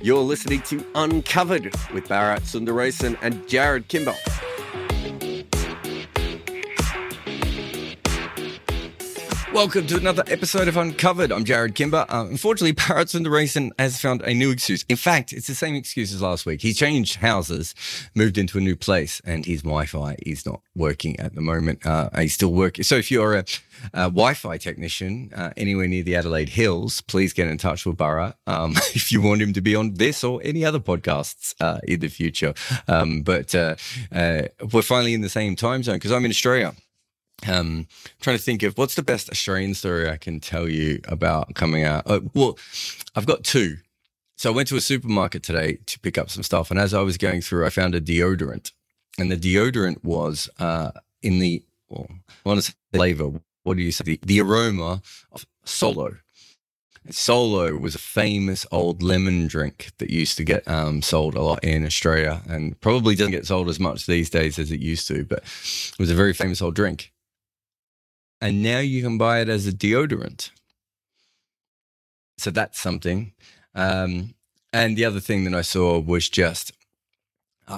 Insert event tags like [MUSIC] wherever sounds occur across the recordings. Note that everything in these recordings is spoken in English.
You're listening to Uncovered with Bharat Sundaresan and Jarrod Kimber. Welcome to another episode of Uncovered. I'm Jarrod Kimber. Uh, unfortunately, Bharat Sundaresan has found a new excuse. In fact, it's the same excuse as last week. He changed houses, moved into a new place, and his Wi-Fi is not working at the moment. Uh, he's still working. So if you're a, a Wi-Fi technician uh, anywhere near the Adelaide Hills, please get in touch with Bharat um, [LAUGHS] if you want him to be on this or any other podcasts uh, in the future. Um, but uh, we're finally in the same time zone because I'm in Australia um trying to think of what's the best australian story i can tell you about coming out? Uh, well i've got two. So i went to a supermarket today to pick up some stuff and as i was going through i found a deodorant. And the deodorant was uh in the well, I want to say flavor what do you say? The, the aroma of solo. Solo was a famous old lemon drink that used to get um, sold a lot in Australia and probably doesn't get sold as much these days as it used to, but it was a very famous old drink and now you can buy it as a deodorant. So that's something. Um, and the other thing that I saw was just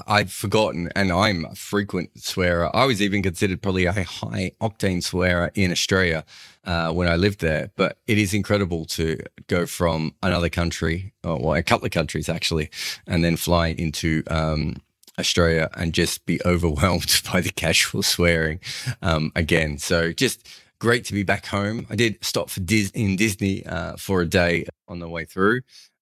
I'd forgotten, and I'm a frequent swearer. I was even considered probably a high octane swearer in Australia uh, when I lived there. But it is incredible to go from another country, or well, a couple of countries actually, and then fly into um, Australia and just be [LAUGHS] overwhelmed by the casual swearing um, again. So just great to be back home. I did stop for Dis- in Disney uh, for a day on the way through.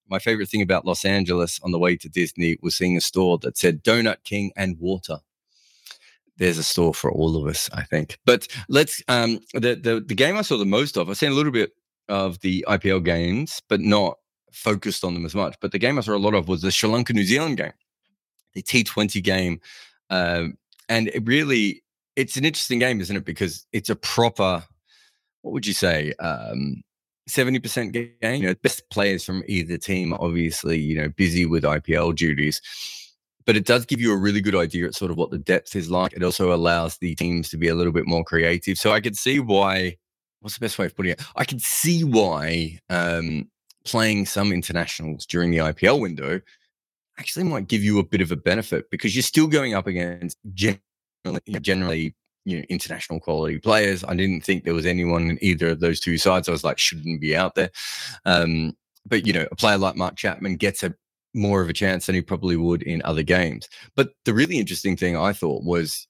My favorite thing about Los Angeles on the way to Disney was seeing a store that said Donut King and water. There's a store for all of us, I think. But let's um, the, the the game I saw the most of. I've seen a little bit of the IPL games, but not focused on them as much. But the game I saw a lot of was the Sri Lanka New Zealand game the T20 game. Um, and it really, it's an interesting game, isn't it? Because it's a proper, what would you say? Um, 70% game. You know, best players from either team, obviously, you know, busy with IPL duties. But it does give you a really good idea at sort of what the depth is like. It also allows the teams to be a little bit more creative. So I could see why. What's the best way of putting it? I can see why um, playing some internationals during the IPL window actually might give you a bit of a benefit because you're still going up against generally, generally you know, international quality players. I didn't think there was anyone in either of those two sides. I was like, shouldn't be out there. Um, but you know, a player like Mark Chapman gets a more of a chance than he probably would in other games. But the really interesting thing I thought was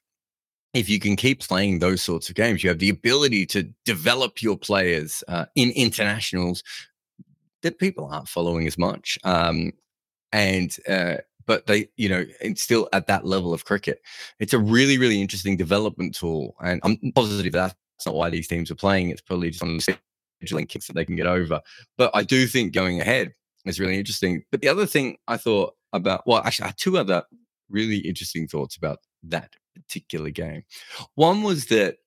if you can keep playing those sorts of games, you have the ability to develop your players uh, in internationals that people aren't following as much. Um, and uh, but they, you know, it's still at that level of cricket. It's a really, really interesting development tool, and I'm positive that's not why these teams are playing. It's probably just on the scheduling kicks that they can get over. But I do think going ahead is really interesting. But the other thing I thought about, well, actually, I had two other really interesting thoughts about that particular game. One was that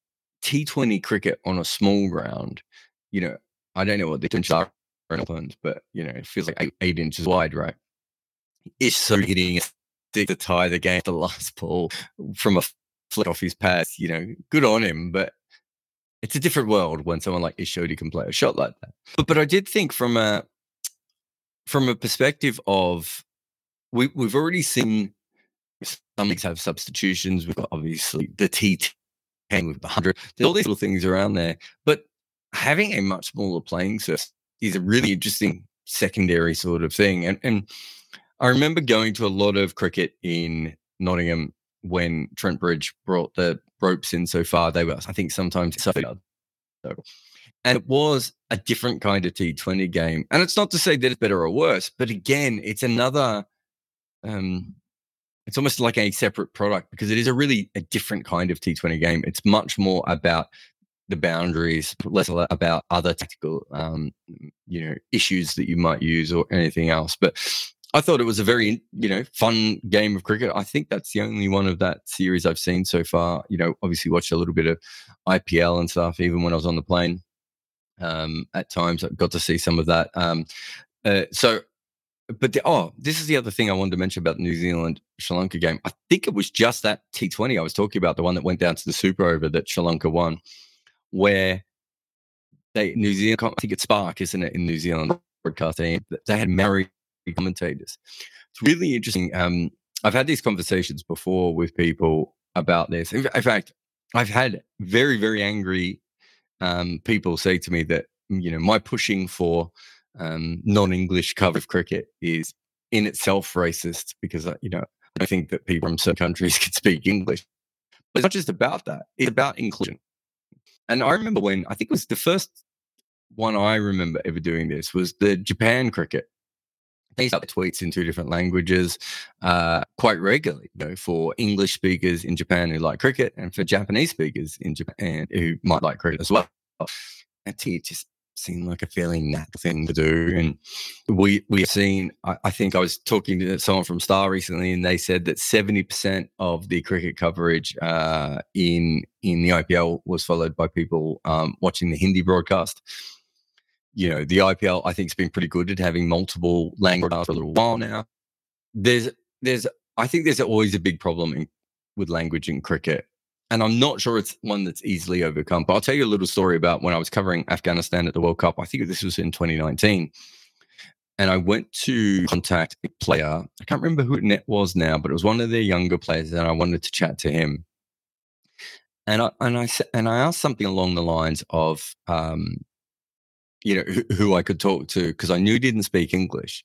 T20 cricket on a small ground, you know, I don't know what the dimensions are but you know, it feels like eight, eight inches wide, right? Is so hitting a stick to tie the game at the last ball from a flick off his pass. You know, good on him, but it's a different world when someone like Ish Sodhi can play a shot like that. But but I did think from a from a perspective of we we've already seen some leagues have substitutions. We've got obviously the T10 with the 100. There's all these little things around there. But having a much smaller playing surface is a really interesting secondary sort of thing. And, and I remember going to a lot of cricket in Nottingham when Trent Bridge brought the ropes in so far. They were, I think, sometimes so. And it was a different kind of T20 game. And it's not to say that it's better or worse, but again, it's another um it's almost like a separate product because it is a really a different kind of T20 game. It's much more about the boundaries, less about other tactical, um, you know, issues that you might use or anything else. But I thought it was a very, you know, fun game of cricket. I think that's the only one of that series I've seen so far. You know, obviously watched a little bit of IPL and stuff, even when I was on the plane. Um, at times, I got to see some of that. Um, uh, so, but the, oh, this is the other thing I wanted to mention about the New Zealand Sri Lanka game. I think it was just that T20 I was talking about, the one that went down to the super over that Sri Lanka won, where they New Zealand, I think it's Spark, isn't it, in New Zealand broadcasting? They had Māori commentators. It's really interesting. Um, I've had these conversations before with people about this. In fact, I've had very, very angry um, people say to me that you know my pushing for um, non-English cover of cricket is in itself racist because uh, you know I think that people from certain countries [LAUGHS] can speak English. But it's not just about that; it's about inclusion. And I remember when I think it was the first one I remember ever doing this was the Japan cricket they start tweets in two different languages uh, quite regularly, you know, for English speakers in Japan who like cricket and for Japanese speakers in Japan who might like cricket as well. And it just seemed like a fairly natural thing to do. And we we have seen, I, I, think I was talking to someone from Star recently, and they said that 70% of the cricket coverage uh, in in the IPL was followed by people um, watching the Hindi broadcast you know, the IPL I think has been pretty good at having multiple languages for a little while now. There's there's I think there's always a big problem in, with language in cricket. And I'm not sure it's one that's easily overcome. But I'll tell you a little story about when I was covering Afghanistan at the World Cup. I think this was in 2019. And I went to contact a player. I can't remember who it was now, but it was one of their younger players, and I wanted to chat to him. And I and I and I asked something along the lines of, um, you know, who, who I could talk to because I knew he didn't speak English,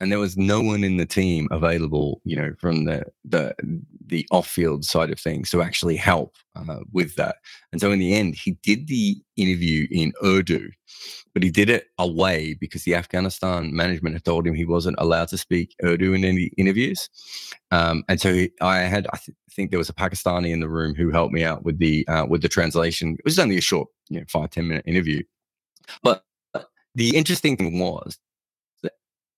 and there was no one in the team available, you know, from the the the off field side of things to actually help uh, with that. And so in the end, he did the interview in Urdu, but he did it away because the Afghanistan management had told him he wasn't allowed to speak Urdu in any interviews. Um, and so he, I had, I th- think there was a Pakistani in the room who helped me out with the uh, with the translation. It was only a short, you know, five ten minute interview. But the interesting thing was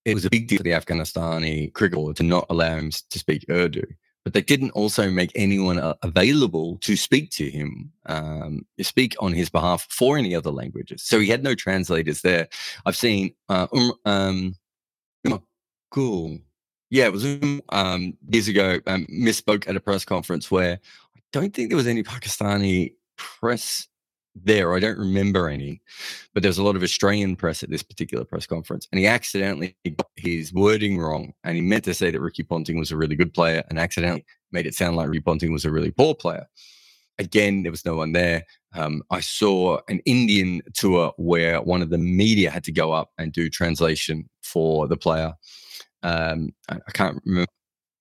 it was a big deal for the Afghanistani cricket to not allow him to speak Urdu, but they didn't also make anyone uh, available to speak to him, um, speak on his behalf for any other languages. So he had no translators there. I've seen, uh, um, um cool. Yeah, it was um, years ago. Um, misspoke at a press conference where I don't think there was any Pakistani press there. I don't remember any, but there was a lot of Australian press at this particular press conference, and he accidentally got his wording wrong, and he meant to say that Ricky Ponting was a really good player, and accidentally made it sound like Ricky Ponting was a really poor player. Again, there was no one there. Um, I saw an Indian tour where one of the media had to go up and do translation for the player. Um, I, I can't remember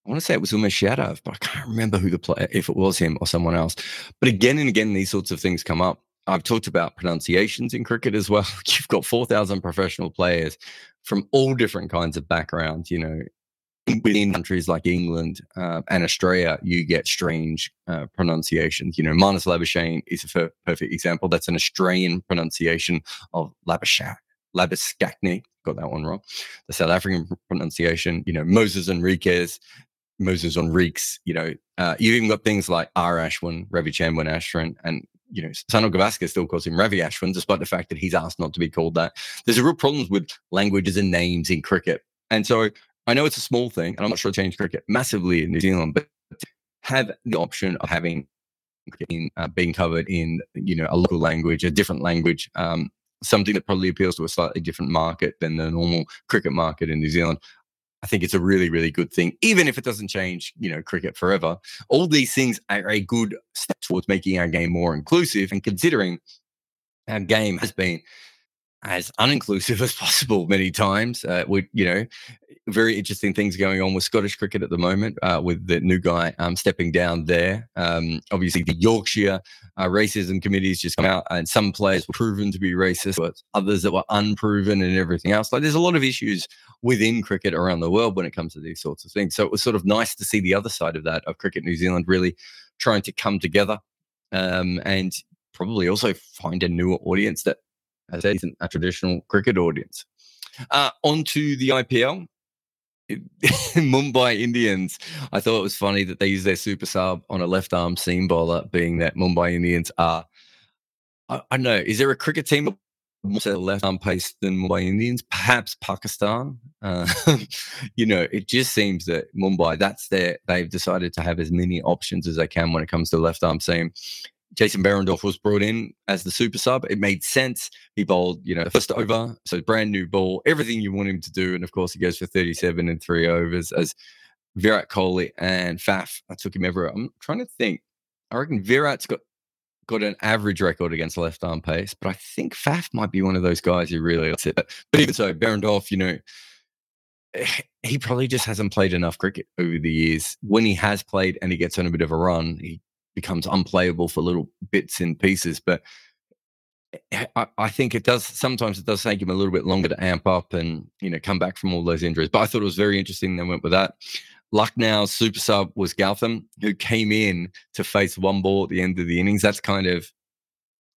I want to say it was Umesh Yadav, but I can't remember who the player, if it was him or someone else. But again and again, these sorts of things come up. I've talked about pronunciations in cricket as well. [LAUGHS] You've got 4,000 professional players from all different kinds of backgrounds. You know, within countries like England uh, and Australia, you get strange uh, pronunciations. You know, Marnus Labuschagne is a perfect example. That's an Australian pronunciation of Labuschagne. Labuschagne, got that one wrong. The South African pronunciation, you know, Moses Henriques, Moses Henriques, you know, uh, you've even got things like R. Ashwin, Ravichandran Ashwin, and you know, Sunil Gavaskar still calls him Ravi Ashwin, despite the fact that he's asked not to be called that. There's a real problem with languages and names in cricket. And so I know it's a small thing, and I'm not sure it changed cricket massively in New Zealand, but have the option of having in, uh, being covered in, you know, a local language, a different language, um, something that probably appeals to a slightly different market than the normal cricket market in New Zealand. I think it's a really, really good thing, even if it doesn't change, you know, cricket forever. All these things are a good step towards making our game more inclusive. And considering our game has been as uninclusive [LAUGHS] as possible many times. Uh, we, you know, very interesting things going on with Scottish cricket at the moment, uh, with the new guy um, stepping down there. Um, obviously, the Yorkshire uh, racism committees just come out, and some players were proven to be racist, but others that were unproven, and everything else. Like, there's a lot of issues within cricket around the world when it comes to these sorts of things. So it was sort of nice to see the other side of that of Cricket New Zealand really trying to come together um, and probably also find a newer audience that as isn't a traditional cricket audience. Uh, on to the IPL. [LAUGHS] Mumbai Indians. I thought it was funny that they use their super sub on a left arm seam bowler, being that Mumbai Indians are. I, I know. Is there a cricket team more left arm pace than Mumbai Indians? Perhaps Pakistan. Uh, [LAUGHS] you know, it just seems that Mumbai. That's their. They've decided to have as many options as they can when it comes to left arm seam. Jason Behrendorff was brought in as the super sub. It made sense. He bowled, you know, first over, so brand new ball, everything you want him to do. And of course, he goes for 37 in three overs as Virat Kohli and Faf. I took him everywhere. I'm trying to think. I reckon Virat's got got an average record against left arm pace, but I think Faf might be one of those guys who really likes it. But, even so, Behrendorff, you know, he probably just hasn't played enough cricket over the years. When he has played and he gets on a bit of a run, he becomes unplayable for little bits and pieces. But eh, I, I, think it does sometimes it does take him a little bit longer to amp up and you know come back from all those injuries. But I thought it was very interesting they went with that. Lucknow's super sub was Gautam, who came in to face one ball at the end of the innings. That's kind of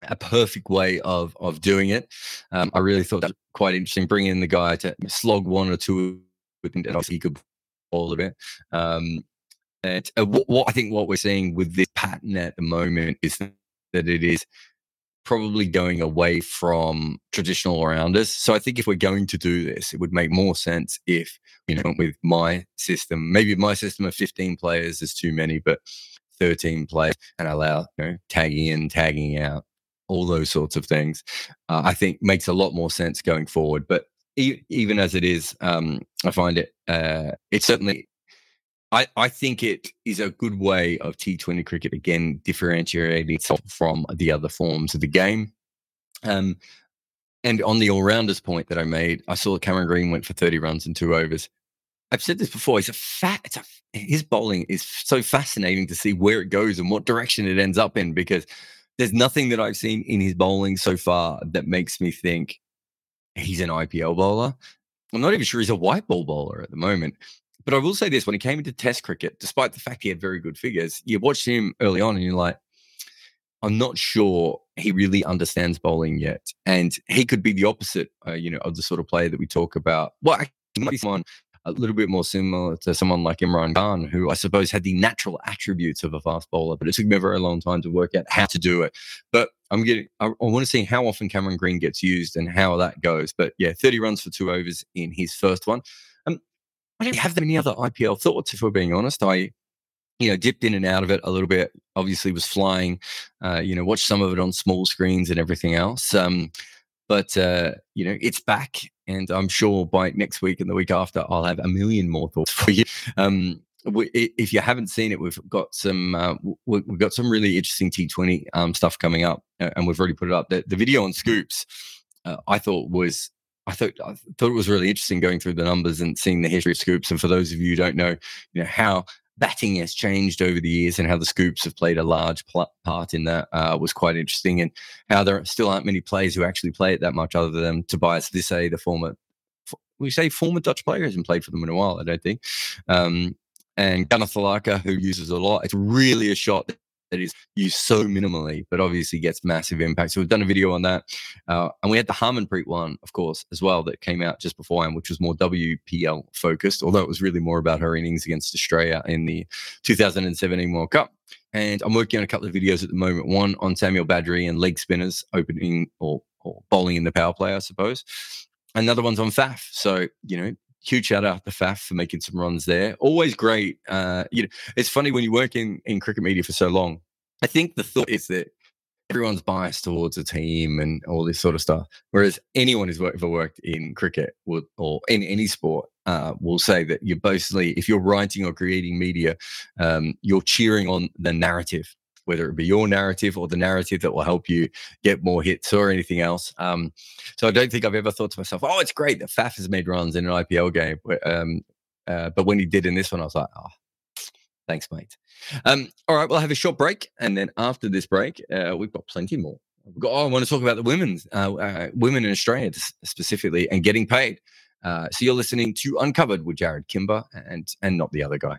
a perfect way of of doing it. Um, I really thought that quite interesting, bringing in the guy to slog one or two, and obviously he could all of it. Um, and uh, what, what I think what we're seeing with this pattern at the moment is that it is probably going away from traditional rounders. So I think if we're going to do this, it would make more sense if, you know, with my system, maybe my system of 15 players is too many, but 13 players and allow, you know, tagging in, tagging out, all those sorts of things, uh, I think makes a lot more sense going forward. But even as it is, um, I find it, uh, it certainly I, I think it is a good way of T20 cricket again differentiating itself from the other forms of the game. Um, and on the all rounders point that I made, I saw Cameron Green went for 30 runs in two overs. I've said this before. He's a fat. It's a, his bowling is so fascinating to see where it goes and what direction it ends up in because there's nothing that I've seen in his bowling so far that makes me think he's an IPL bowler. I'm not even sure he's a white ball bowler at the moment. But I will say this: when he came into Test cricket, despite the fact he had very good figures, you watched him early on, and you're like, I'm not sure he really understands bowling yet, and he could be the opposite, uh, you know, of the sort of player that we talk about. Well, he might be someone a little bit more similar to someone like Imran Khan, who I suppose had the natural attributes of a fast bowler, but it took me a very long time to work out how to do it. But I'm getting, I, I want to see how often Cameron Green gets used and how that goes. But yeah, 30 runs for two overs in his first one. I don't have any other IPL thoughts, if we're being honest. I, you know, dipped in and out of it a little bit. Obviously, was flying. Uh, you know, watched some of it on small screens and everything else. Um, but uh, you know, it's back, and I'm sure by next week and the week after, I'll have a million more thoughts [LAUGHS] for you. Um, we, if you haven't seen it, we've got some uh, we've got some really interesting T20 um, stuff coming up, and we've already put it up. The, the video on Scoops, uh, I thought was I thought I thought it was really interesting going through the numbers and seeing the history of scoops. And for those of you who don't know, you know how batting has changed over the years and how the scoops have played a large pl- part in that uh, was quite interesting. And how there still aren't many players who actually play it that much, other than Tobias Visee, the former we say former Dutch player hasn't played for them in a while. I don't think. Um, and Gunathilaka, who uses a lot. It's really a shot that is used so minimally, but obviously gets massive impact. So we've done a video on that. Uh, and we had the Harmanpreet one, of course, as well, that came out just before, beforehand, which was more WPL focused, although it was really more about her innings against Australia in the 2017 World Cup. And I'm working on a couple of videos at the moment, one on Samuel Badree and leg spinners opening or, or bowling in the power play, I suppose. Another one's on Faf. So, you know, huge shout out to Faf for making some runs there. Always great. Uh, you know, it's funny when you work in, in cricket media for so long. I think the thought is that everyone's biased towards a team and all this sort of stuff. Whereas anyone who's ever worked in cricket or in any sport uh, will say that you're basically, if you're writing or creating media, um, you're cheering on the narrative, whether it be your narrative or the narrative that will help you get more hits or anything else. Um, so I don't think I've ever thought to myself, oh, it's great that Faf has made runs in an IPL game. Um, uh, but when he did in this one, I was like, oh, thanks, mate. Um, all right, we'll have a short break. And then after this break, uh, we've got plenty more. Got, oh, I want to talk about the women's, uh, uh women in Australia specifically and getting paid. Uh, so you're listening to Uncovered with Jarrod Kimber and and not the other guy.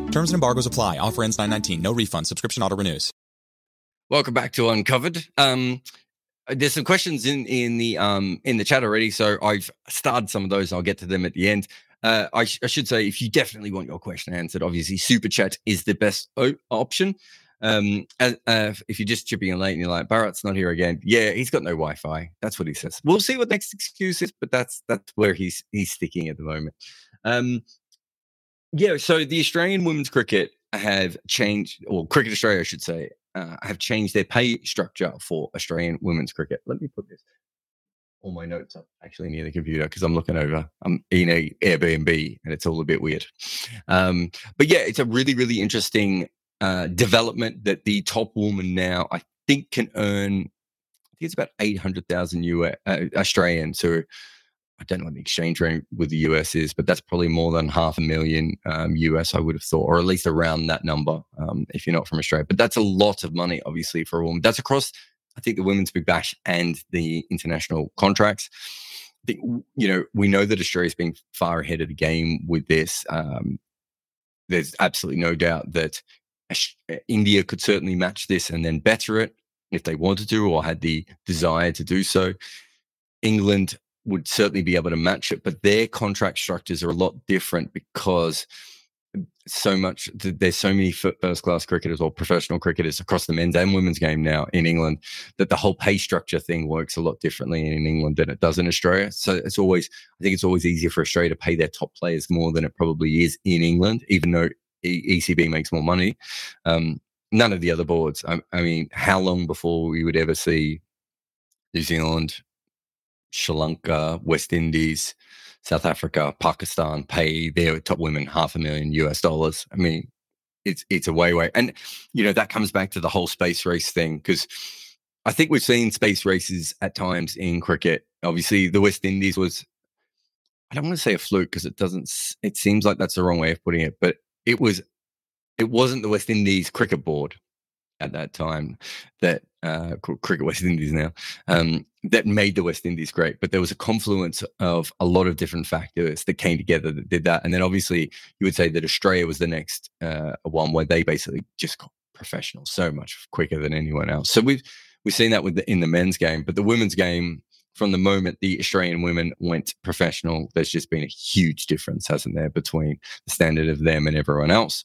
Terms and embargoes apply. Offer ends 919. No refund. Subscription auto renews. Welcome back to Uncovered. Um, there's some questions in in the um in the chat already, so I've started some of those. I'll get to them at the end. Uh, I, sh- I, should say, if you definitely want your question answered, obviously super chat is the best o- option. Um, uh, uh, if you're just chipping in late and you're like, Bharat's not here again. Yeah, he's got no Wi-Fi. That's what he says. We'll see what next excuse is, but that's that's where he's he's sticking at the moment. Um, yeah. So the Australian women's cricket have changed, or Cricket Australia, I should say, uh, have changed their pay structure for Australian women's cricket. Let me put this all my notes up actually near the computer because I'm looking over. I'm in a Airbnb and it's all a bit weird. Um, but yeah, it's a really really interesting uh, development that the top woman now I think can earn. I think it's about eight hundred thousand US uh, Australian. So I don't know what the exchange rate with the US is, but that's probably more than half a million um, US, I would have thought, or at least around that number um, if you're not from Australia. But that's a lot of money, obviously, for a woman. That's across, I think, the Women's Big Bash and the international contracts. The, you know, we know that Australia's been far ahead of the game with this. Um, there's absolutely no doubt that India could certainly match this and then better it if they wanted to or had the desire to do so. England would certainly be able to match it, but their contract structures are a lot different because so much there's so many first class cricketers or professional cricketers across the men's and women's game now in England that the whole pay structure thing works a lot differently in England than it does in Australia. So it's always I think it's always easier for Australia to pay their top players more than it probably is in England, even though ECB makes more money. Um, none of the other boards. I, I mean, how long before we would ever see New Zealand, Sri Lanka, West Indies, South Africa, Pakistan pay their top women half a million US dollars. I mean, it's it's a way way, and you know that comes back to the whole space race thing because I think we've seen space races at times in cricket. Obviously, the West Indies was I don't want to say a fluke because it doesn't. It seems like that's the wrong way of putting it, but it was it wasn't the West Indies cricket board at that time that uh, cricket West Indies now um, that made the West Indies great. But there was a confluence of a lot of different factors that came together that did that. And then obviously you would say that Australia was the next uh, one where they basically just got professional so much quicker than anyone else. So we've we've seen that with the, in the men's game, but the women's game. From the moment the Australian women went professional, there's just been a huge difference, hasn't there, between the standard of them and everyone else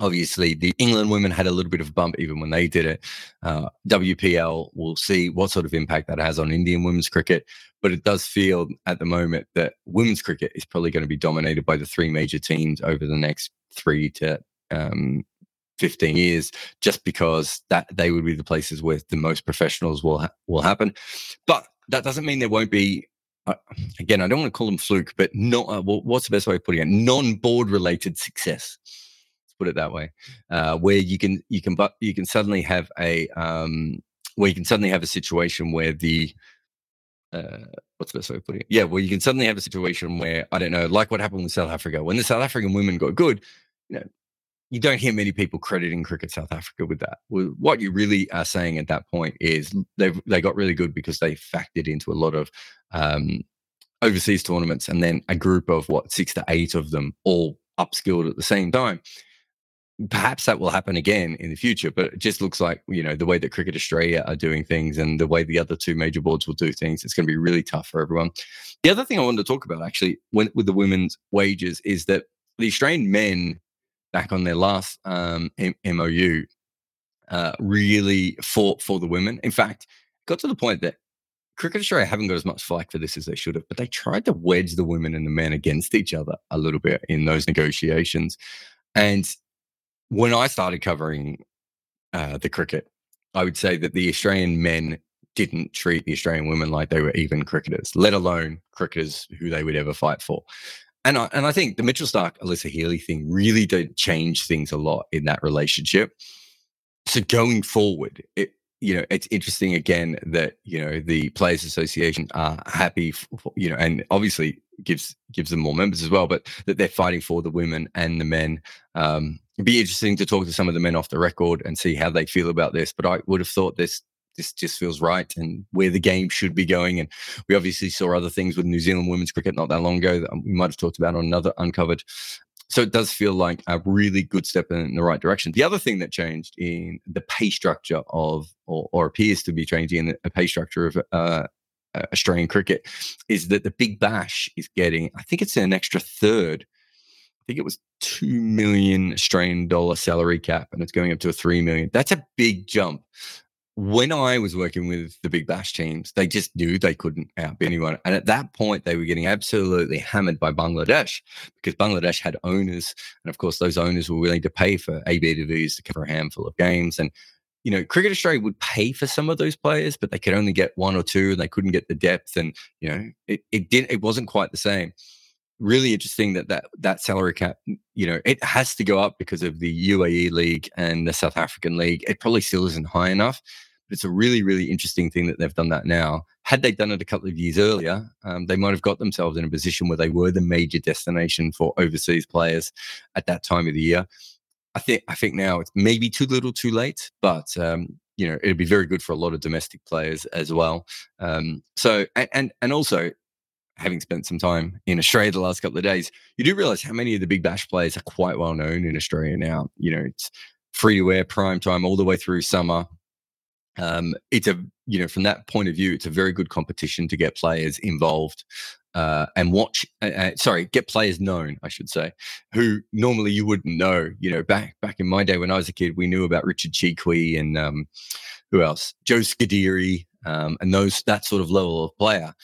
obviously the England women had a little bit of a bump even when they did it. Uh, WPL, we'll see what sort of impact that has on Indian women's cricket. But it does feel at the moment that women's cricket is probably going to be dominated by the three major teams over the next three to um, 15 years, just because that they would be the places where the most professionals will ha- will happen. But that doesn't mean there won't be uh, again, I don't want to call them fluke, but not uh, what's the best way of putting it? Non-board related success put it that way, uh, where you can you can but you can suddenly have a um, where you can suddenly have a situation where the uh, what's the best way of putting it? Yeah, well, you can suddenly have a situation where I don't know, like what happened with South Africa when the South African women got good. You know, you don't hear many people crediting Cricket South Africa with that. What you really are saying at that point is they they got really good because they factored into a lot of um, overseas tournaments, and then a group of what six to eight of them all upskilled at the same time perhaps that will happen again in the future, but it just looks like, you know, the way that Cricket Australia are doing things and the way the other two major boards will do things, it's going to be really tough for everyone. The other thing I wanted to talk about actually when, with the women's wages is that the Australian men back on their last um, M- MOU, uh, really fought for the women. In fact, got to the point that Cricket Australia haven't got as much flack for this as they should have, but they tried to wedge the women and the men against each other a little bit in those negotiations. And when I started covering uh, the cricket, I would say that the Australian men didn't treat the Australian women like they were even cricketers, let alone cricketers who they would ever fight for. And I, and I think the Mitchell Starc, Alyssa Healy thing really did change things a lot in that relationship. So going forward, it, you know, it's interesting again that you know the Players Association are happy, for, you know, and obviously gives gives them more members as well, but that they're fighting for the women and the men. Um, it'd be interesting to talk to some of the men off the record and see how they feel about this. But I would have thought this this just feels right and where the game should be going. And we obviously saw other things with New Zealand women's cricket not that long ago that we might have talked about on another uncovered. So it does feel like a really good step in the right direction. The other thing that changed in the pay structure of, or, or appears to be changing in the pay structure of uh, Australian cricket, is that the Big Bash is getting, I think it's an extra third. Think it was two million Australian dollar salary cap, and it's going up to a three million. That's a big jump when I was working with the Big Bash teams, they just knew they couldn't outbid anyone. And at that point, they were getting absolutely hammered by Bangladesh because Bangladesh had owners. And of course, those owners were willing to pay for AB to cover a handful of games. And, you know, Cricket Australia would pay for some of those players, but they could only get one or two and they couldn't get the depth. And, you know, it, it did, it wasn't quite the same really interesting that that that salary cap you know it has to go up because of the UAE league and the South African league it probably still isn't high enough but it's a really, really interesting thing that they've done that now. Had they done it a couple of years earlier, um, they might have got themselves in a position where they were the major destination for overseas players at that time of the year. I think I think now it's maybe too little, too late, but um, you know it'd be very good for a lot of domestic players as well. Um, so and, and and also having spent some time in Australia the last couple of days, you do realize how many of the big bash players are quite well known in Australia now. You know, it's free to air prime time all the way through summer um, it's a you know from that point of view, it's a very good competition to get players involved uh, and watch. Uh, uh, sorry, get players known, I should say, who normally you wouldn't know. You know, back back in my day when I was a kid, we knew about Richard Chee and um, who else, Joe Scuderi, um, and those that sort of level of player.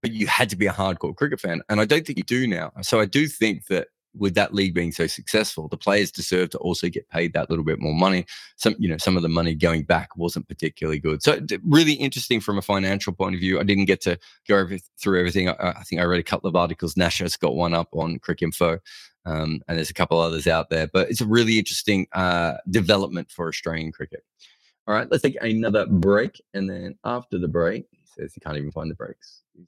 But you had to be a hardcore cricket fan, and I don't think you do now. So I do think that with that league being so successful, the players deserve to also get paid that little bit more money. Some, you know, some of the money going back wasn't particularly good. So really interesting from a financial point of view. I didn't get to go through everything. I, I, think I read a couple of articles. Nash has got one up on Cricinfo, um, and there's a couple others out there. But it's a really interesting uh, development for Australian cricket. All right, let's take another break, and then after the break, he says he can't even find the breaks he's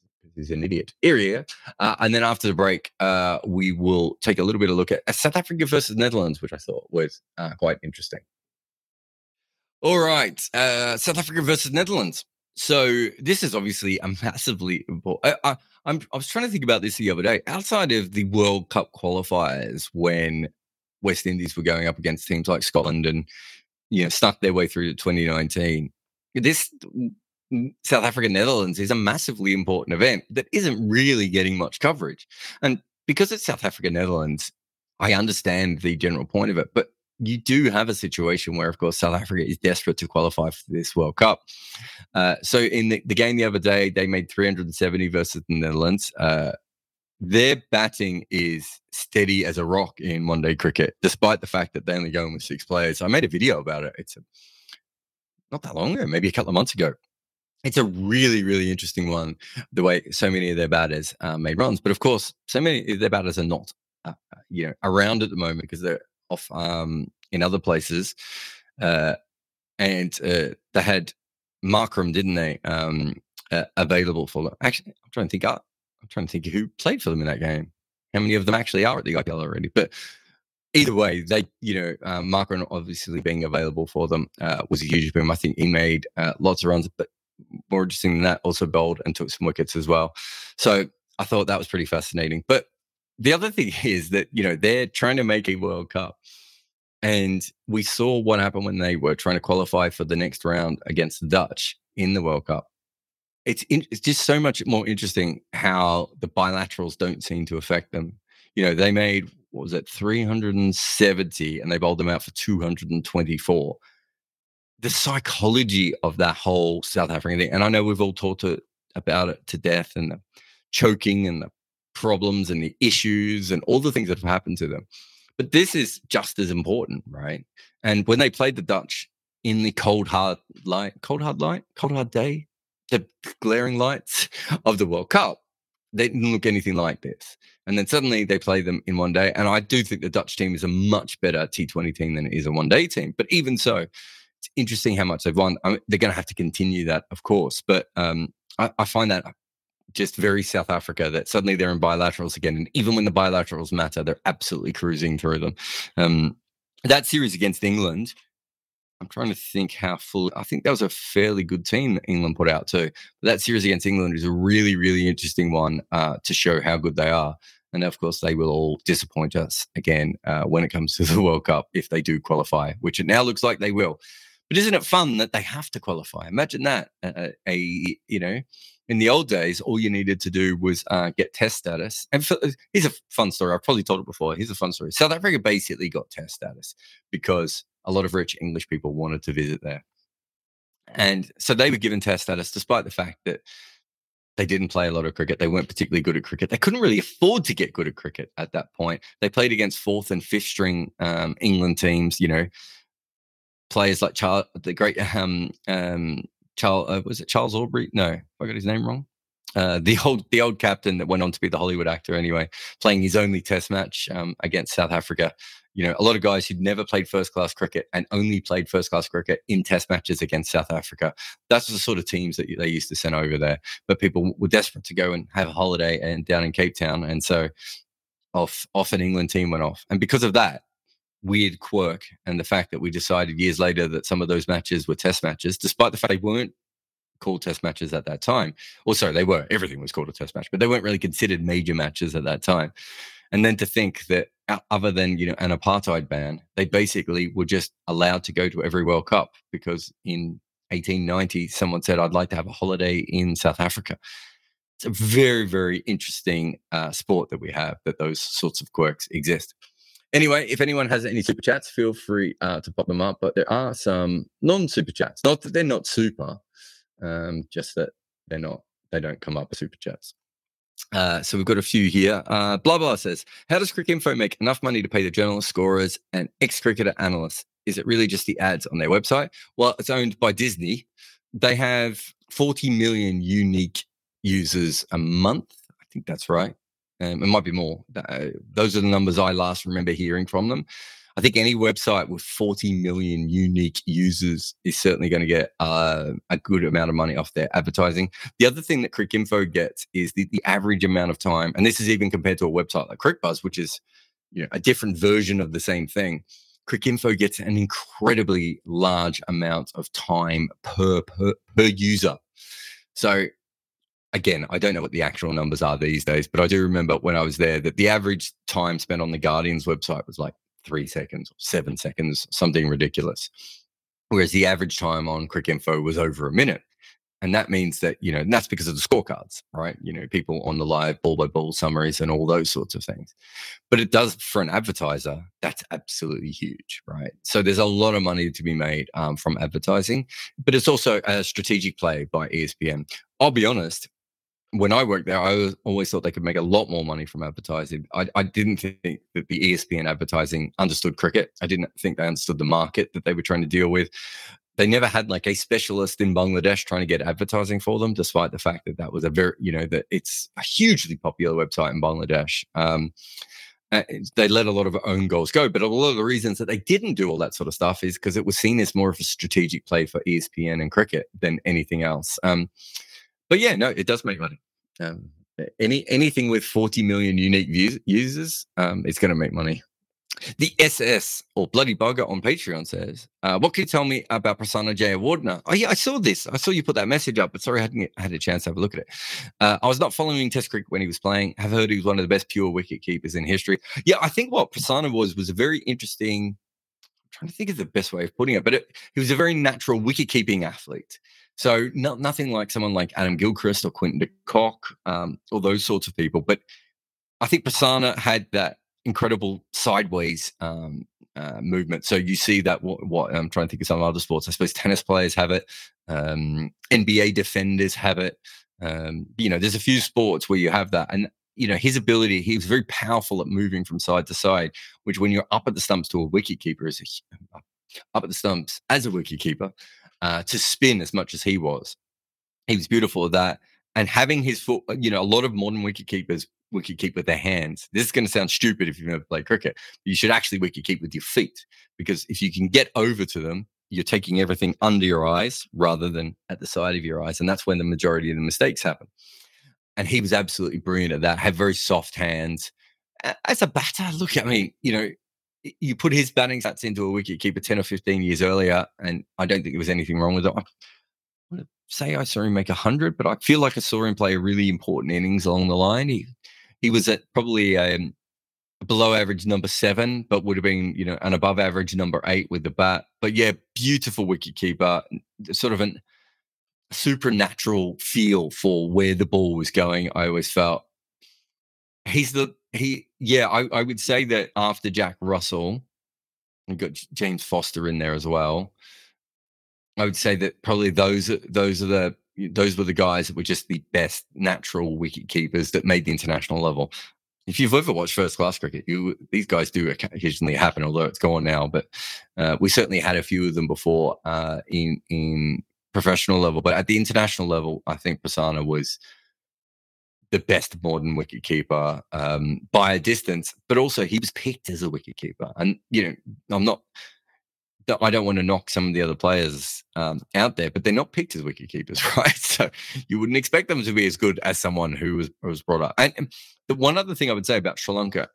an idiot. Area. Uh, and then after the break, uh, we will take a little bit of look at South Africa versus Netherlands, which I thought was uh, quite interesting. All right, uh, South Africa versus Netherlands. So this is obviously a massively important. I, I, I was trying to think about this the other day. Outside of the World Cup qualifiers, when West Indies were going up against teams like Scotland and you know snuck their way through to 2019, this South Africa Netherlands is a massively important event that isn't really getting much coverage. And because it's South Africa Netherlands, I understand the general point of it, but you do have a situation where, of course, South Africa is desperate to qualify for this World Cup. Uh, so, in the, the, game the other day, they made 370 versus the Netherlands. Uh, their batting is steady as a rock in one day cricket, despite the fact that they only go in with six players. I made a video about it. It's a, not that long ago, maybe a couple of months ago it's a really, really interesting one. The way so many of their batters uh, made runs, but of course, so many of their batters are not, uh, uh you know, around at the moment because they're off um, in other places. Uh, and uh, they had Markram, didn't they? Um, uh, available for them. Actually, I'm trying to think. I'm trying to think who played for them in that game. How many of them actually are at the IPL already? But either way, they, you know, um, Markram obviously being available for them uh, was a huge boom. I think he made uh, lots of runs, but more interesting than that, also bowled and took some wickets as well. So I thought that was pretty fascinating. But the other thing [LAUGHS] is that, you know, they're trying to make a World Cup. And we saw what happened when they were trying to qualify for the next round against the Dutch in the World Cup. It's in, it's just so much more interesting how the bilaterals don't seem to affect them. You know, they made what was it, 370, and they bowled them out for 224. The psychology of that whole South African thing, and I know we've all talked to, about it to death and the choking and the problems and the issues and all the things that have mm-hmm. happened to them. But this is just as important, right? And when they played the Dutch in the cold hard light, cold hard light, cold hard day, the glaring lights [LAUGHS] of the World Cup, they didn't look anything like this. And then suddenly they play them in one day. And I do think the Dutch team is a much better T20 team than it is a one day team. But even so, it's interesting how much they've won. I mean, they're going to have to continue that, of course. But um, I, I find that just very South Africa that suddenly they're in bilaterals again. And even when the bilaterals matter, they're absolutely cruising through them. Um, that series against England, I'm trying to think how full. I think that was a fairly good team that England put out too. But that series against England is a really, really interesting one uh, to show how good they are. And of course, they will all disappoint us again uh, when it comes to the World Cup if they do qualify, which it now looks like they will. But isn't it fun that they have to qualify? Imagine that. Uh, a you know, in the old days, all you needed to do was uh, get test status. And for, here's a fun story. I've probably told it before. Here's a fun story. South Africa basically got test status because a lot of rich English people wanted to visit there. And so they were given test status despite the fact that they didn't play a lot of cricket. They weren't particularly good at cricket. They couldn't really afford to get good at cricket at that point. They played against fourth and fifth string um, England teams, you know, players like Charles, the great um, um, Charles, uh, was it Charles Aubrey? No, I got his name wrong. Uh, the old the old captain that went on to be the Hollywood actor anyway, playing his only Test match um, against South Africa you know, a lot of guys who'd never played first class cricket and only played first class cricket in test matches against South Africa. That's the sort of teams that they used to send over there. But people were desperate to go and have a holiday and down in Cape Town. And so off, off an England team went off. And because of that, weird quirk and the fact that we decided years later that some of those matches were test matches, despite the fact they weren't called test matches at that time. Sorry, they were. Everything was called a test match, but they weren't really considered major matches at that time. And then to think that other than you know an apartheid ban, they basically were just allowed to go to every World Cup because in 1890 someone said I'd like to have a holiday in South Africa. It's a very very interesting uh, sport that we have that those sorts of quirks exist. Anyway, if anyone has any super chats, feel free uh, to pop them up. But there are some non super chats. Not that they're not super, um, just that they're not. They don't come up as super chats. Uh, so we've got a few here. Uh, blah blah says, "How does Cricket Cricinfo make enough money to pay the journalists, scorers, and ex-cricketer analysts? Is it really just the ads on their website? Well, it's owned by Disney. They have 40 million unique users a month. I think that's right. Um, it might be more. Uh, those are the numbers I last remember hearing from them. I think any website with 40 million unique users is certainly going to get uh, a good amount of money off their advertising. The other thing that Cricinfo gets is the, the average amount of time, and this is even compared to a website like CricBuzz, which is you know, a different version of the same thing. Cricinfo gets an incredibly large amount of time per, per, per user. So again, I don't know what the actual numbers are these days, but I do remember when I was there that the average time spent on the Guardian's website was like three seconds, seven seconds, something ridiculous. Whereas the average time on Cricinfo was over a minute. And that means that, you know, that's because of the scorecards, right? You know, people on the live ball by ball summaries and all those sorts of things. But it does for an advertiser, that's absolutely huge, right? So there's a lot of money to be made um, from advertising, but it's also a strategic play by ESPN. I'll be honest, when I worked there, I always thought they could make a lot more money from advertising. I, I, didn't think that the ESPN advertising understood cricket. I didn't think they understood the market that they were trying to deal with. They never had like a specialist in Bangladesh trying to get advertising for them, despite the fact that that was a very, you know, that it's a hugely popular website in Bangladesh. Um, they let a lot of own goals go, but a lot of the reasons that they didn't do all that sort of stuff is because it was seen as more of a strategic play for ESPN and cricket than anything else. Um, but yeah, no, it does make money. Um, any anything with 40 million unique views, users, um, it's going to make money. The SS or Bloody Bugger on Patreon says, uh, "What can you tell me about Prasanna Jayawardene?" Oh yeah, I saw this. I saw you put that message up, but sorry, I hadn't had a chance to have a look at it. Uh, I was not following Test cricket when he was playing. Have heard he was one of the best pure wicket keepers in history. Yeah, I think what Prasanna was was a very interesting. I'm trying to think of the best way of putting it, but it, he was a very natural wicket keeping athlete. So no, nothing like someone like Adam Gilchrist or Quinton de Kock um, or those sorts of people. But I think Prasanna had that incredible sideways um, uh, movement. So you see that what, what, I'm trying to think of some other sports. I suppose tennis players have it. Um, NBA defenders have it. Um, you know, there's a few sports where you have that, and you know his ability. He was very powerful at moving from side to side, which when you're up at the stumps to a wicket keeper is a, up at the stumps as a wicket keeper uh, to spin as much as he was. He was beautiful at that. And having his foot, you know, a lot of modern wicket keepers wicket keep with their hands. This is going to sound stupid if you've never played cricket. you should actually wicket keep with your feet because if you can get over to them, you're taking everything under your eyes rather than at the side of your eyes. And that's when the majority of the mistakes happen. And he was absolutely brilliant at that, had very soft hands. As a batter, look, I mean, you know, you put his batting stats into a wicket keeper 10 or 15 years earlier, and I don't think there was anything wrong with it. I say I saw him make 100, but I feel like I saw him play really important innings along the line. He he was at probably um, below average number seven, but would have been, you know, an above average number eight with the bat. But yeah, beautiful wicket keeper, sort of a supernatural feel for where the ball was going. I always felt he's the he. Yeah, I, I would say that after Jack Russell, we got James Foster in there as well. I would say that probably those those are the those were the guys that were just the best natural wicket keepers that made the international level. If you've ever watched first class cricket, you these guys do occasionally happen, although it's gone now. But uh, we certainly had a few of them before uh, in in professional level. But at the international level, I think Prasanna was the best modern wicket keeper um, by a distance. But also, he was picked as a wicket keeper, and you know, I'm not I don't want to knock some of the other players um, out there, but they're not picked as wicket keepers, [LAUGHS] right? So you wouldn't expect them to be as good as someone who was was brought up. And, and the one other thing I would say about Sri Lanka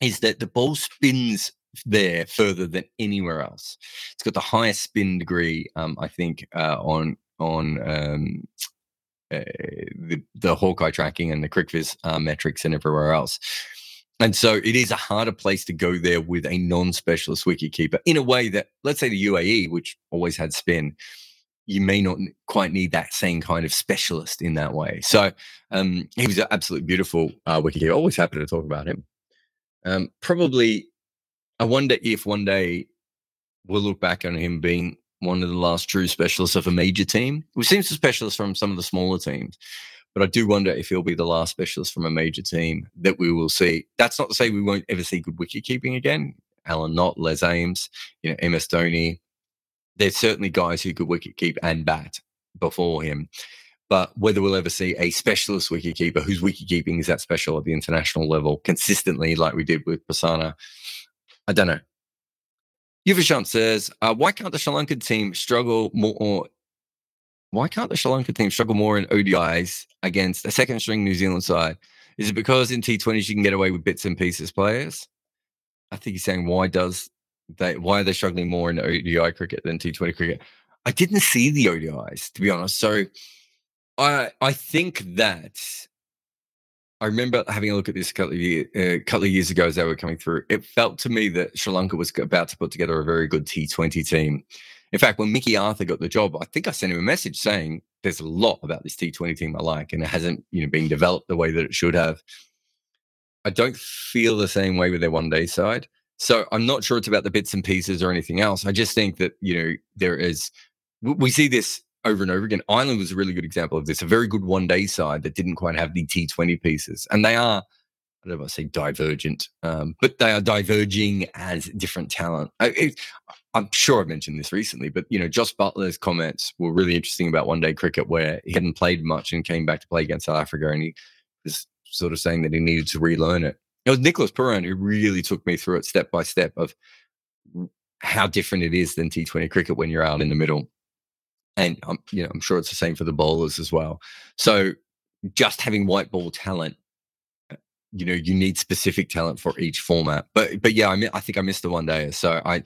is that the ball spins there further than anywhere else. It's got the highest spin degree, um, I think, uh, on on um, uh, the the Hawkeye tracking and the CricViz uh, metrics and everywhere else. And so it is a harder place to go there with a non-specialist wicketkeeper in a way that, let's say, the UAE, which always had spin, you may not quite need that same kind of specialist in that way. So um, he was an absolutely beautiful uh, wicketkeeper. Always happy to talk about him. Um, probably, I wonder if one day we'll look back on him being one of the last true specialists of a major team. We've seen some specialists from some of the smaller teams, but I do wonder if he'll be the last specialist from a major team that we will see. That's not to say we won't ever see good wicket keeping again. Alan Knott, Les Ames, you know, MS Dhoni. There's certainly guys who could wicket keep and bat before him. But whether we'll ever see a specialist wicket keeper whose wicket keeping is that special at the international level consistently, like we did with Prasanna, I don't know. Yuvashant says, uh, why can't the Sri Lankan team struggle more why can't the Sri Lanka team struggle more in ODIs against a second string New Zealand side? Is it because in T20s you can get away with bits and pieces players? I think he's saying why does they why are they struggling more in ODI cricket than T20 cricket? I didn't see the ODIs to be honest. So I I think that I remember having a look at this a couple of, year, uh, couple of years ago as they were coming through. It felt to me that Sri Lanka was about to put together a very good T20 team. In fact, when Mickey Arthur got the job, I think I sent him a message saying there's a lot about this T20 team I like, and it hasn't, you know, been developed the way that it should have. I don't feel the same way with their one day side. So I'm not sure it's about the bits and pieces or anything else. I just think that, you know, there is, we see this over and over again. Ireland was a really good example of this, a very good one day side that didn't quite have the T20 pieces. And they are, I don't know if I say divergent, um, but they are diverging as different talent. I, am sure I've mentioned this recently, but you know, Jos Buttler's comments were really interesting about one day cricket where he hadn't played much and came back to play against South Africa and he was sort of saying that he needed to relearn it. It was Nicholas Pooran who really took me through it step by step of how different it is than T20 cricket when you're out in the middle. And I'm, you know, I'm sure it's the same for the bowlers as well. So just having white ball talent you know you need specific talent for each format. But but yeah i mean, i think i missed the one day so I,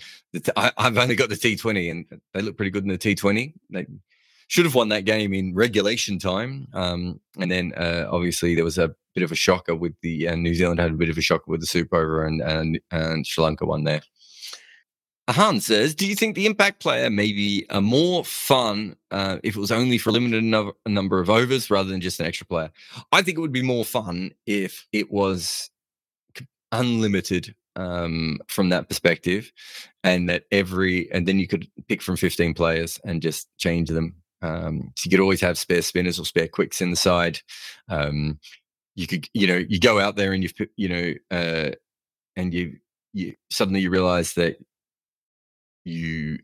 I i've only got the t20 and they look pretty good in the t20 they should have won that game in regulation time um, and then uh, obviously there was a bit of a shocker with the uh, new zealand had a bit of a shocker with the super over and and, and sri lanka won there Han says, "Do you think the impact player may be a more fun uh, if it was only for a limited no- number of overs rather than just an extra player? I think it would be more fun if it was unlimited um, from that perspective, and that every and then you could pick from 15 players and just change them. Um, so you could always have spare spinners or spare quicks in the side. Um, you could, you know, you go out there and you've, you know, uh, and you, you suddenly you realize that you,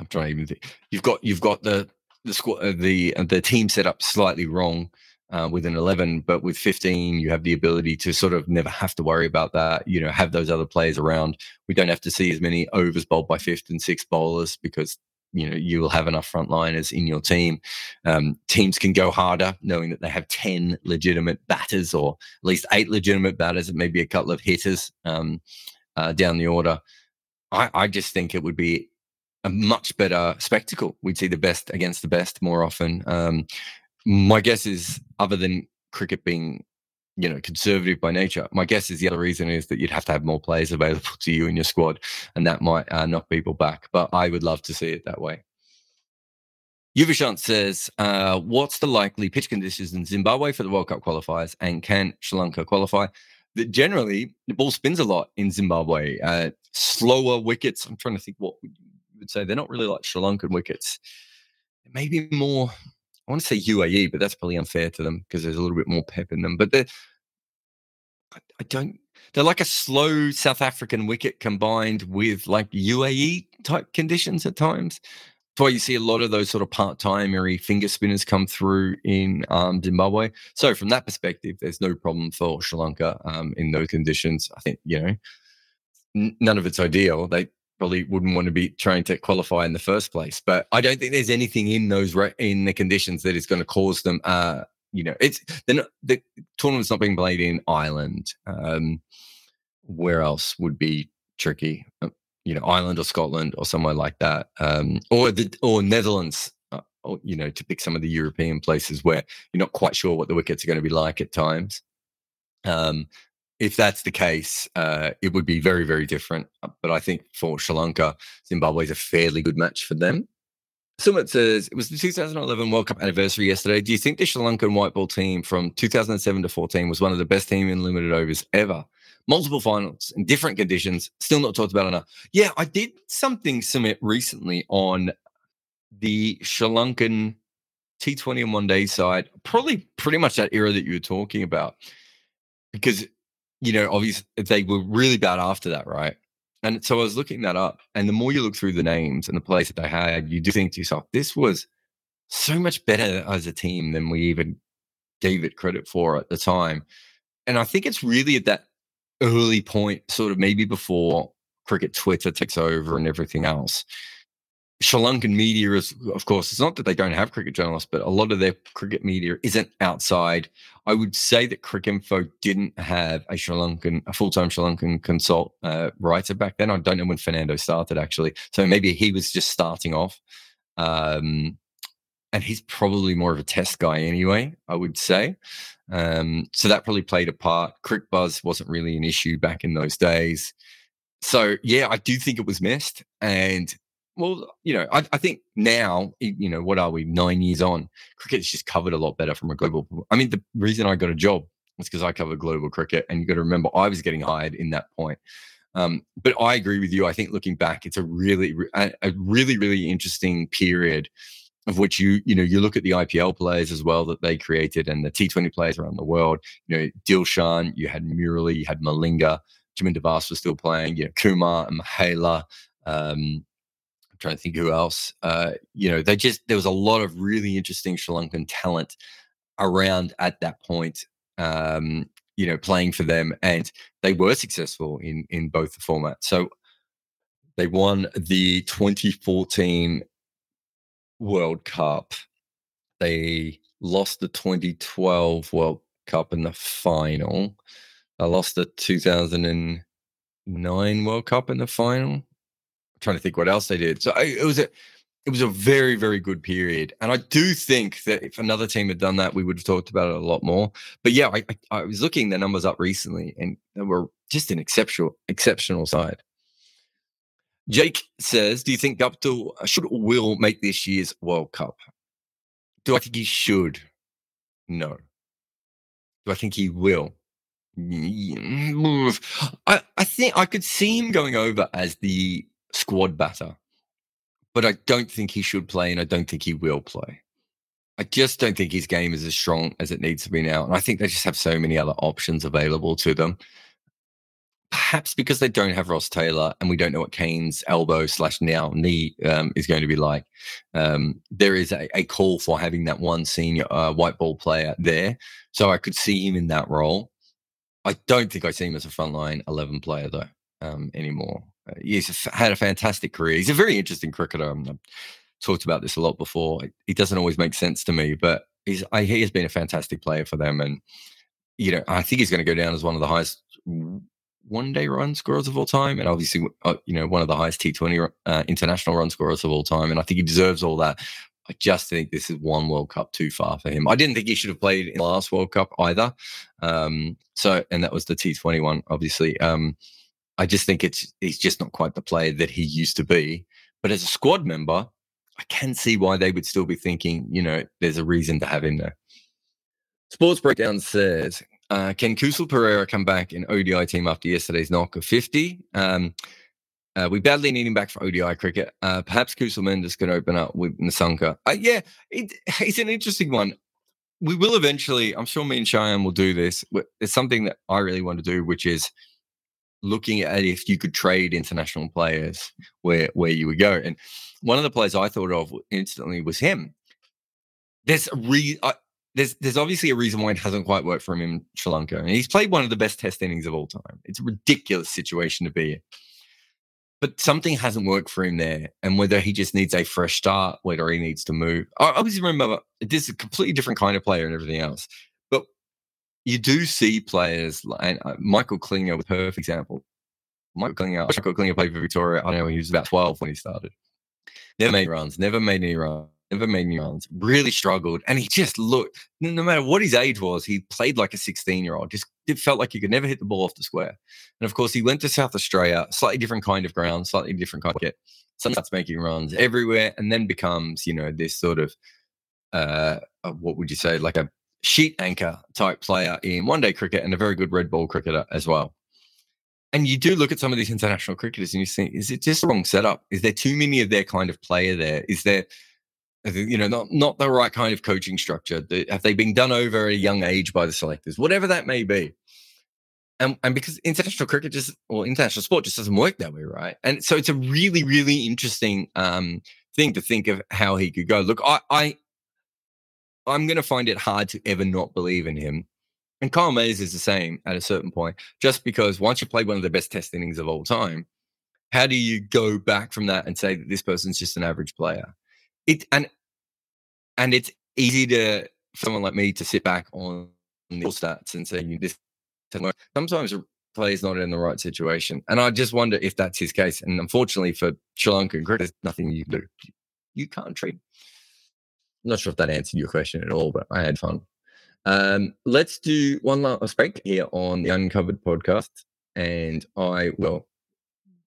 I'm trying to even think, you've got, you've got the, the squad, uh, the, uh, the team set up slightly wrong uh, with an 11, but with 15, you have the ability to sort of never have to worry about that. You know, have those other players around. We don't have to see as many overs bowled by fifth and sixth bowlers because you know you will have enough frontliners in your team. Um, teams can go harder knowing that they have 10 legitimate batters or at least eight legitimate batters and maybe a couple of hitters um, uh, down the order. I, I just think it would be a much better spectacle. We'd see the best against the best more often. Um, my guess is, other than cricket being, you know, conservative by nature, my guess is the other reason is that you'd have to have more players [LAUGHS] available to you in your squad, and that might uh, knock people back. But I would love to see it that way. Yuvishant says, uh, "What's the likely pitch conditions in Zimbabwe for the World Cup qualifiers, and can Sri Lanka qualify?" That generally the ball spins a lot in Zimbabwe. Uh, slower wickets. I'm trying to think what you would say. They're not really like Sri Lankan wickets. Maybe more I want to say UAE, but that's probably unfair to them because there's a little bit more pep in them. But they're, I, I don't, they're like a slow South African wicket combined with like UAE type conditions at times. Why you see a lot of those sort of part timery finger spinners come through in um, Zimbabwe. So, from that perspective, there's no problem for Sri Lanka um, in those conditions. I think, you know, n- none of it's ideal. They probably wouldn't want to be trying to qualify in the first place. But I don't think there's anything in those re- in the conditions that is going to cause them. Uh, you know, it's not, the tournament's not being played in Ireland. Um, where else would be tricky? You know, Ireland or Scotland or somewhere like that, um, or the or Netherlands. Uh, or, you know, to pick some of the European places where you're not quite sure what the wickets are going to be like at times. Um, if that's the case, uh, it would be very, very different. Uh, but I think for Sri Lanka, Zimbabwe is a fairly good match for them. Sumit says it was the 2011 World Cup anniversary yesterday. Do you think the Sri Lankan white ball team from 2007 to 14 was one of the best team in limited overs ever? Multiple finals in different conditions, still not talked about enough. Yeah, I did something Sumit recently on the Sri Lankan T20 and one day side, probably pretty much that era that you were talking about, because you know, obviously they were really bad after that, right? And so I was looking that up, and the more you look through the names and the players that they had, you do think to yourself, this was so much better as a team than we even gave it credit for at the time. And I think it's really at that early point, sort of maybe before cricket Twitter takes over and everything else, Sri Lankan media is, of course, it's not that they don't have cricket journalists, but a lot of their cricket media isn't outside. I would say that Cricinfo didn't have a Sri Lankan, a full time Sri Lankan consult uh, writer back then. I don't know when Fernando started actually, so maybe he was just starting off. Um, and he's probably more of a test guy anyway, I would say. Um, so that probably played a part. Cricbuzz wasn't really an issue back in those days. So yeah, I do think it was missed, and well, you know, I, I, think now, you know, what are we, nine years on? Cricket's just covered a lot better from a global. I mean, the reason I got a job was because I covered global cricket. And you got to remember, I was getting hired in that point. Um, but I agree with you. I think looking back, it's a really, a, a really, really interesting period of which you, you know, you look at the IPL players as well that they created and the T20 players around the world. You know, Dilshan, you had Murali, you had Malinga, Chaminda Vaas was still playing, you know, Kumar and Mahela. Um, I'm trying to think who else. Uh, you know, they just there was a lot of really interesting Sri Lankan talent around at that point. Um, you know, playing for them, and they were successful in in both the formats. So they won the 2014 World Cup. They lost the 2012 World Cup in the final. I lost the 2009 World Cup in the final trying to think what else they did. So it was a it was a very very good period, and I do think that if another team had done that, we would have talked about it a lot more. But yeah, I, I was looking the numbers up recently, and they were just an exceptional exceptional side. Jake says, "Do you think Guptill should or will make this year's World Cup? Do I think he should? No. Do I think he will? I, I think I could see him going over as the squad batter, but I don't think he should play, and I don't think he will play. I just don't think his game is as strong as it needs to be now. And I think they just have so many other options available to them. Perhaps because they don't have Ross Taylor and we don't know what Kane's elbow slash now knee um, is going to be like. Um, there is a, a, call for having that one senior uh, white ball player there. So I could see him in that role. I don't think I see him as a frontline 11 player though um, anymore. Uh, he's had a fantastic career. He's a very interesting cricketer. I've talked about this a lot before. It doesn't always make sense to me, but he's I, he has been a fantastic player for them, and you know I think he's going to go down as one of the highest one day run scorers of all time, and obviously uh, you know one of the highest T Twenty uh, international run scorers of all time, and I think he deserves all that. I just think this is one World Cup too far for him. I didn't think he should have played in the last World Cup either. Um, so, and that was the T20 one, obviously. Um, I just think it's he's just not quite the player that he used to be. But as a squad member, I can see why they would still be thinking, you know, there's a reason to have him there. Sports Breakdown says, uh, can Kusal Perera come back in ODI team after yesterday's knock of 50? Um, uh, we badly need him back for ODI cricket. Uh, perhaps Kusal Mendis can open up with Nissanka. Uh, yeah, it, [LAUGHS] it's an interesting one. We will eventually, I'm sure me and Cheyenne will do this. It's something that I really want to do, which is looking at if you could trade international players where where you would go. And one of the players I thought of instantly was him. There's a re- uh, there's there's obviously a reason why it hasn't quite worked for him in Sri Lanka, and he's played one of the best Test innings of all time. It's a ridiculous situation to be in but something hasn't worked for him there. And whether he just needs a fresh start, whether he needs to move. I obviously remember this is a completely different kind of player and everything else. But you do see players like uh, Michael Klinger, with perfect example. Michael Klinger, Michael Klinger played for Victoria. I know he was about 12 when he started. Never made runs, never made any runs never made any runs, really struggled. And he just looked, no matter what his age was, he played like a 16 year old. Just it felt like he could never hit the ball off the square. And of course, he went to South Australia, slightly different kind of ground, slightly different kind of get. Starts making runs everywhere and then becomes, you know, this sort of, uh, what would you say, like a sheet anchor type player in one day cricket and a very good red ball cricketer as well. And you do look at some of these international cricketers and you think, is it just wrong setup? Is there too many of their kind of player there? Is there you know, not not the right kind of coaching structure. Have they been done over at a young age by the selectors, whatever that may be? And and because international cricket just or international sport just doesn't work that way, right? And so it's a really really interesting um, thing to think of how he could go. Look, I I I'm going to find it hard to ever not believe in him. And Kyle Mayers is the same at a certain point, just because once you play one of the best test innings of all time, how do you go back from that and say that this person's just an average player? It and and it's easy to someone like me to sit back on the stats and say this sometimes a player's not in the right situation and i just wonder if that's his case and unfortunately for sri lankan cricket there's nothing you can do. You can't I'm not sure if that answered your question at all but i had fun. Um, let's do one last break here on the uncovered podcast and i will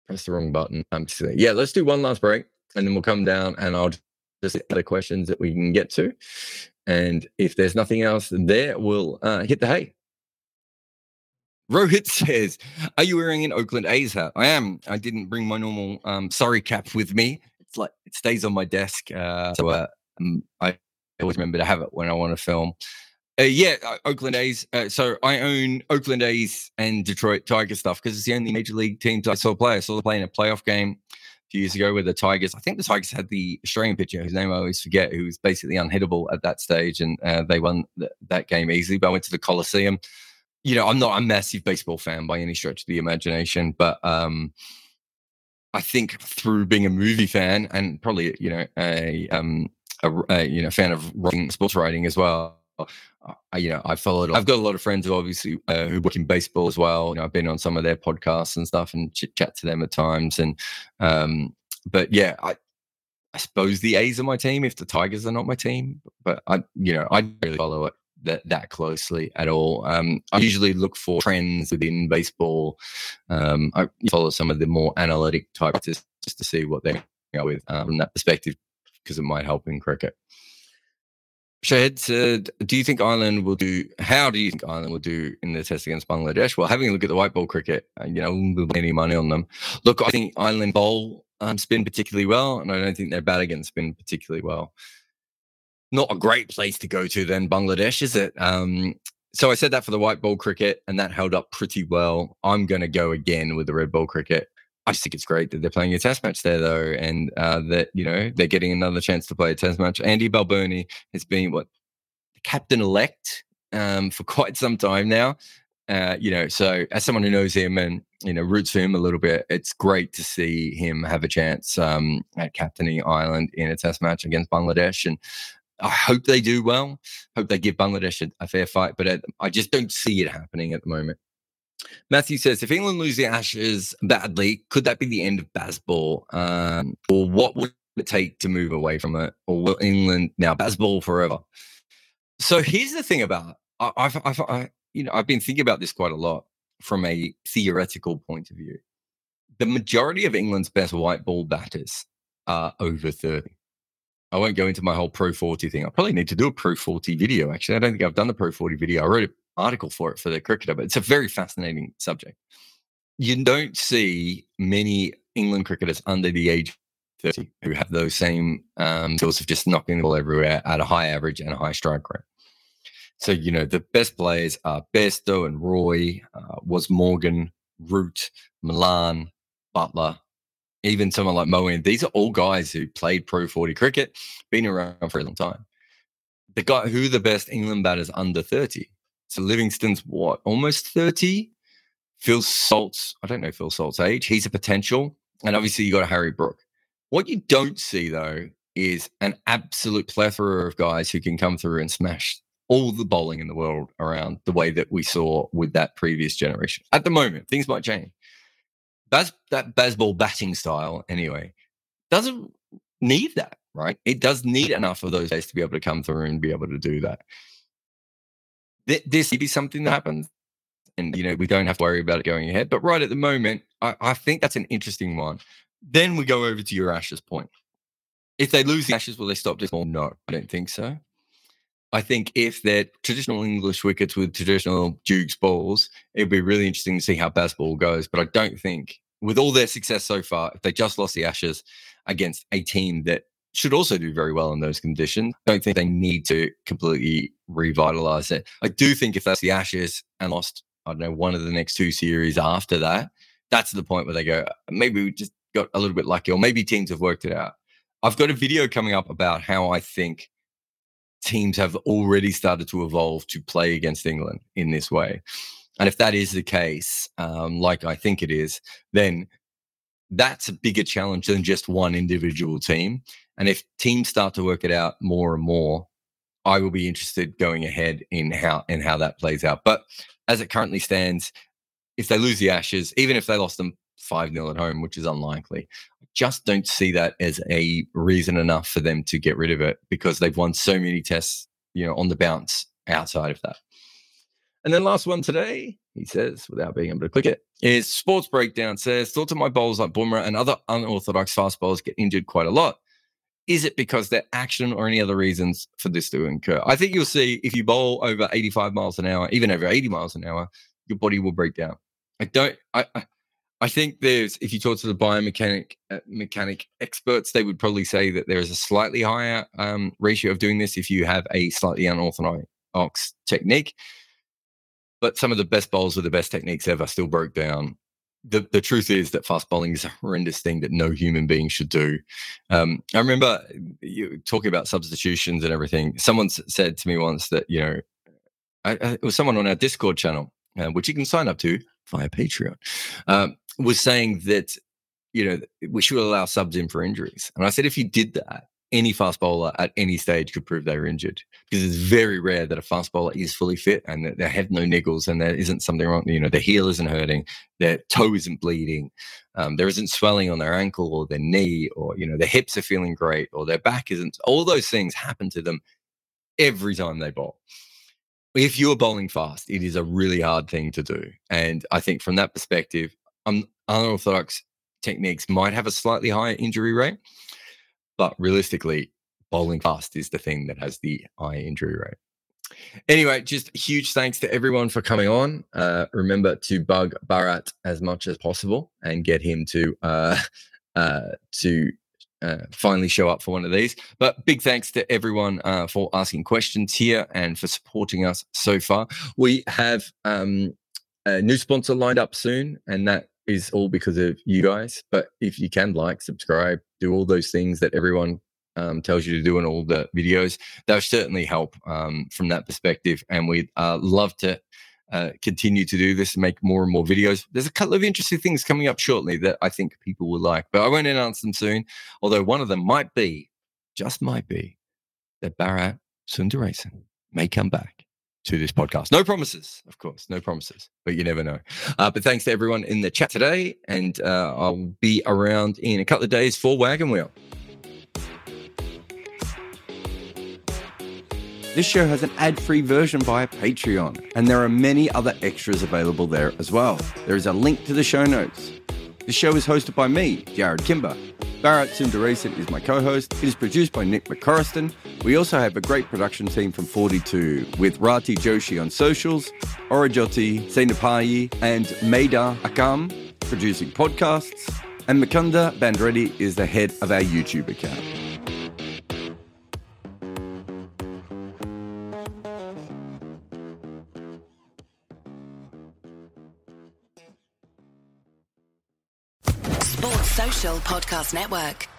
press the wrong button. I'm saying yeah let's do one last break and then we'll come down and i'll just other questions that we can get to. And if there's nothing else there, we'll uh, hit the hay. Rohit [LAUGHS] says, Are you wearing an Oakland A's hat? I am. I didn't bring my normal um, Surrey cap with me. It's like it stays on my desk. Uh, so uh, um, I always remember to have it when I want to film. Uh, yeah, uh, Oakland A's. Uh, so I own Oakland A's and Detroit Tiger stuff because it's the only major league teams I saw play. I saw them play in a playoff game years ago with the Tigers. I think the Tigers had the Australian pitcher whose name I always forget, who was basically unhittable at that stage, and uh, they won th- that game easily. But I went to the Coliseum. You know, I'm not a massive baseball fan by any stretch of the imagination, but um, I think through being a movie fan and probably you know a, um, a, a you know fan of sports writing as well. I, you know, I followed. I've got a lot of friends who obviously uh, who work in baseball as well. You know, I've been on some of their podcasts and stuff and chit chat to them at times. And um, but yeah, I I suppose the A's are my team if the Tigers are not my team. But I, you know, I don't really follow it that that closely at all. Um, I usually look for trends within baseball. Um, I follow some of the more analytic types just just to see what they go with um, from that perspective because it might help in cricket. Shahid said, "Do you think Ireland will do? How do you think Ireland will do in the test against Bangladesh? Well, having a look at the white ball cricket, uh, you know, any money on them. Look, I think Ireland bowl um, spin particularly well, and I don't think their bat against spin particularly well. Not a great place to go to then Bangladesh, is it? Um, so I said that for the white ball cricket, and that held up pretty well. I'm going to go again with the red ball cricket. I just think it's great that they're playing a test match there, though, and uh, that you know they're getting another chance to play a test match. Andy Balbirnie has been what captain elect um, for [LAUGHS] quite some time now. Uh, you know, so as someone who knows him and you know roots for him a little bit, it's great to see him have a chance um, at captaining Ireland in a test match against Bangladesh. And I hope they do well. Hope they give Bangladesh a, a fair fight, but I just don't see it happening at the moment. Matthew says, if England lose the Ashes badly, could that be the end of Bazball? Um, or what would it take to move away from it? Or will England now Bazball forever? So here's the thing about I, I've, I've I, you know I've been thinking about this quite a lot from a theoretical point of view. The majority of England's best white ball batters are over 30. I won't go into my whole Pro 40 thing. I probably need to do a Pro 40 video. Actually, I don't think I've done the Pro 40 video. I wrote article for it for the cricketer, but it's a very fascinating subject. You don't see many England cricketers under the age 30 who have those same um, skills of just knocking the ball everywhere at a high average and a high strike rate. So, you know, the best players are Bairstow and Roy, uh, was Morgan, Root, Malan, Buttler, even someone like Moeen. These are all guys who played Pro 40 cricket, been around for a long time. The guy who the best England batters under 30? So Livingstone's what, almost 30? Phil Salt's, I don't know Phil Salt's age. He's a potential. And obviously you got Harry Brook. What you don't see though is an absolute plethora of guys who can come through and smash all the bowling in the world around the way that we saw with that previous generation. At the moment, things might change. Baz, that baseball batting style, anyway, doesn't need that, right? It does need enough of those guys to be able to come through and be able to do that this may be something that happens and you know we don't have to worry about it going ahead but right at the moment I, I, think that's an interesting one. Then we go over to your ashes point. If they lose the ashes will they stop this ball no i don't think so. I think if they're traditional english wickets with traditional dukes balls it'd be really interesting to see how Bazball goes but i don't think with all their success so far if they just lost the ashes against a team that should also do very well in those conditions. I don't think they need to completely revitalize it. I do think if that's the Ashes and lost, I don't know, one of the next two series after that, that's the point where they go, maybe we just got a little bit lucky, or maybe teams have worked it out. I've got a video coming up about how I think teams have already started to evolve to play against England in this way. And if that is the case, um, like I think it is, then that's a bigger challenge than just one individual team. And if teams start to work it out more and more, I will be interested going ahead in how in how that plays out. But as it currently stands, if they lose the Ashes, even if they lost them 5 0 at home, which is unlikely, I just don't see that as a reason enough for them to get rid of it because they've won so many tests, you know, on the bounce outside of that. And then last one today, he says, without being able to click it, is Sports Breakdown says, thoughts of my bowlers like Bumrah and other unorthodox fast bowlers get injured quite a lot. Is it because they're action or any other reasons for this to incur? I think you'll see if you bowl over 85 miles an hour, even over 80 miles an hour, your body will break down. I don't, I, I, I think there's, if you talk to the biomechanic uh, mechanic experts, they would probably say that there is a slightly higher um, ratio of doing this if you have a slightly unorthodox technique. But some of the best bowls with the best techniques ever still broke down the, the truth is that fast bowling is a horrendous thing that no human being should do. Um, I remember you talking about substitutions and everything. Someone said to me once that, you know, I, I, it was someone on our Discord channel, uh, which you can sign up to via Patreon, um, was saying that, you know, we should allow subs in for injuries. And I said, if you did that, any fast bowler at any stage could prove they were injured because it's very rare that a fast bowler is fully fit and that they have no niggles and there isn't something wrong. You know, their heel isn't hurting, their toe isn't bleeding, um, there isn't swelling on their ankle or their knee, or, you know, their hips are feeling great or their back isn't. All those things happen to them every time they bowl. If you're bowling fast, it is a really hard thing to do. And I think from that perspective, unorthodox techniques might have a slightly higher injury rate but realistically, bowling fast is the thing that has the eye injury rate. Anyway, just huge thanks to everyone for coming on. Uh, remember to bug Bharat as much as possible and get him to uh, [LAUGHS] uh, to uh, finally show up for one of these. But big thanks to everyone uh, for asking questions here and for supporting us so far. We have um, a new sponsor lined up soon, and that is all because of you guys. But if you can like, subscribe, do all those things that everyone um, tells you to do in all the videos, that will certainly help um, from that perspective. And we'd uh, love to uh, continue to do this and make more and more videos. There's a couple of interesting things coming up shortly that I think people will like, but I won't announce them soon. Although one of them might be, just might be, that Bharat Sundaresan may come back to this podcast. No promises, of course, no promises, but you never know. Uh, but thanks to everyone in the chat today, and uh, I'll be around in a couple of days for Wagon Wheel. This show has an ad free version via Patreon, and there are many other extras available there as well. There is a link to the show notes. The show is hosted by me, Jarrod Kimber. Bharat Sundaresan is my co host. It is produced by Nick McCorriston. We also have a great production team from 42 with Rati Joshi on socials, Aurojyoti Senapati, and Maida Akam producing podcasts, and Mukunda Bandreddi is the head of our YouTube account. Podcast Network.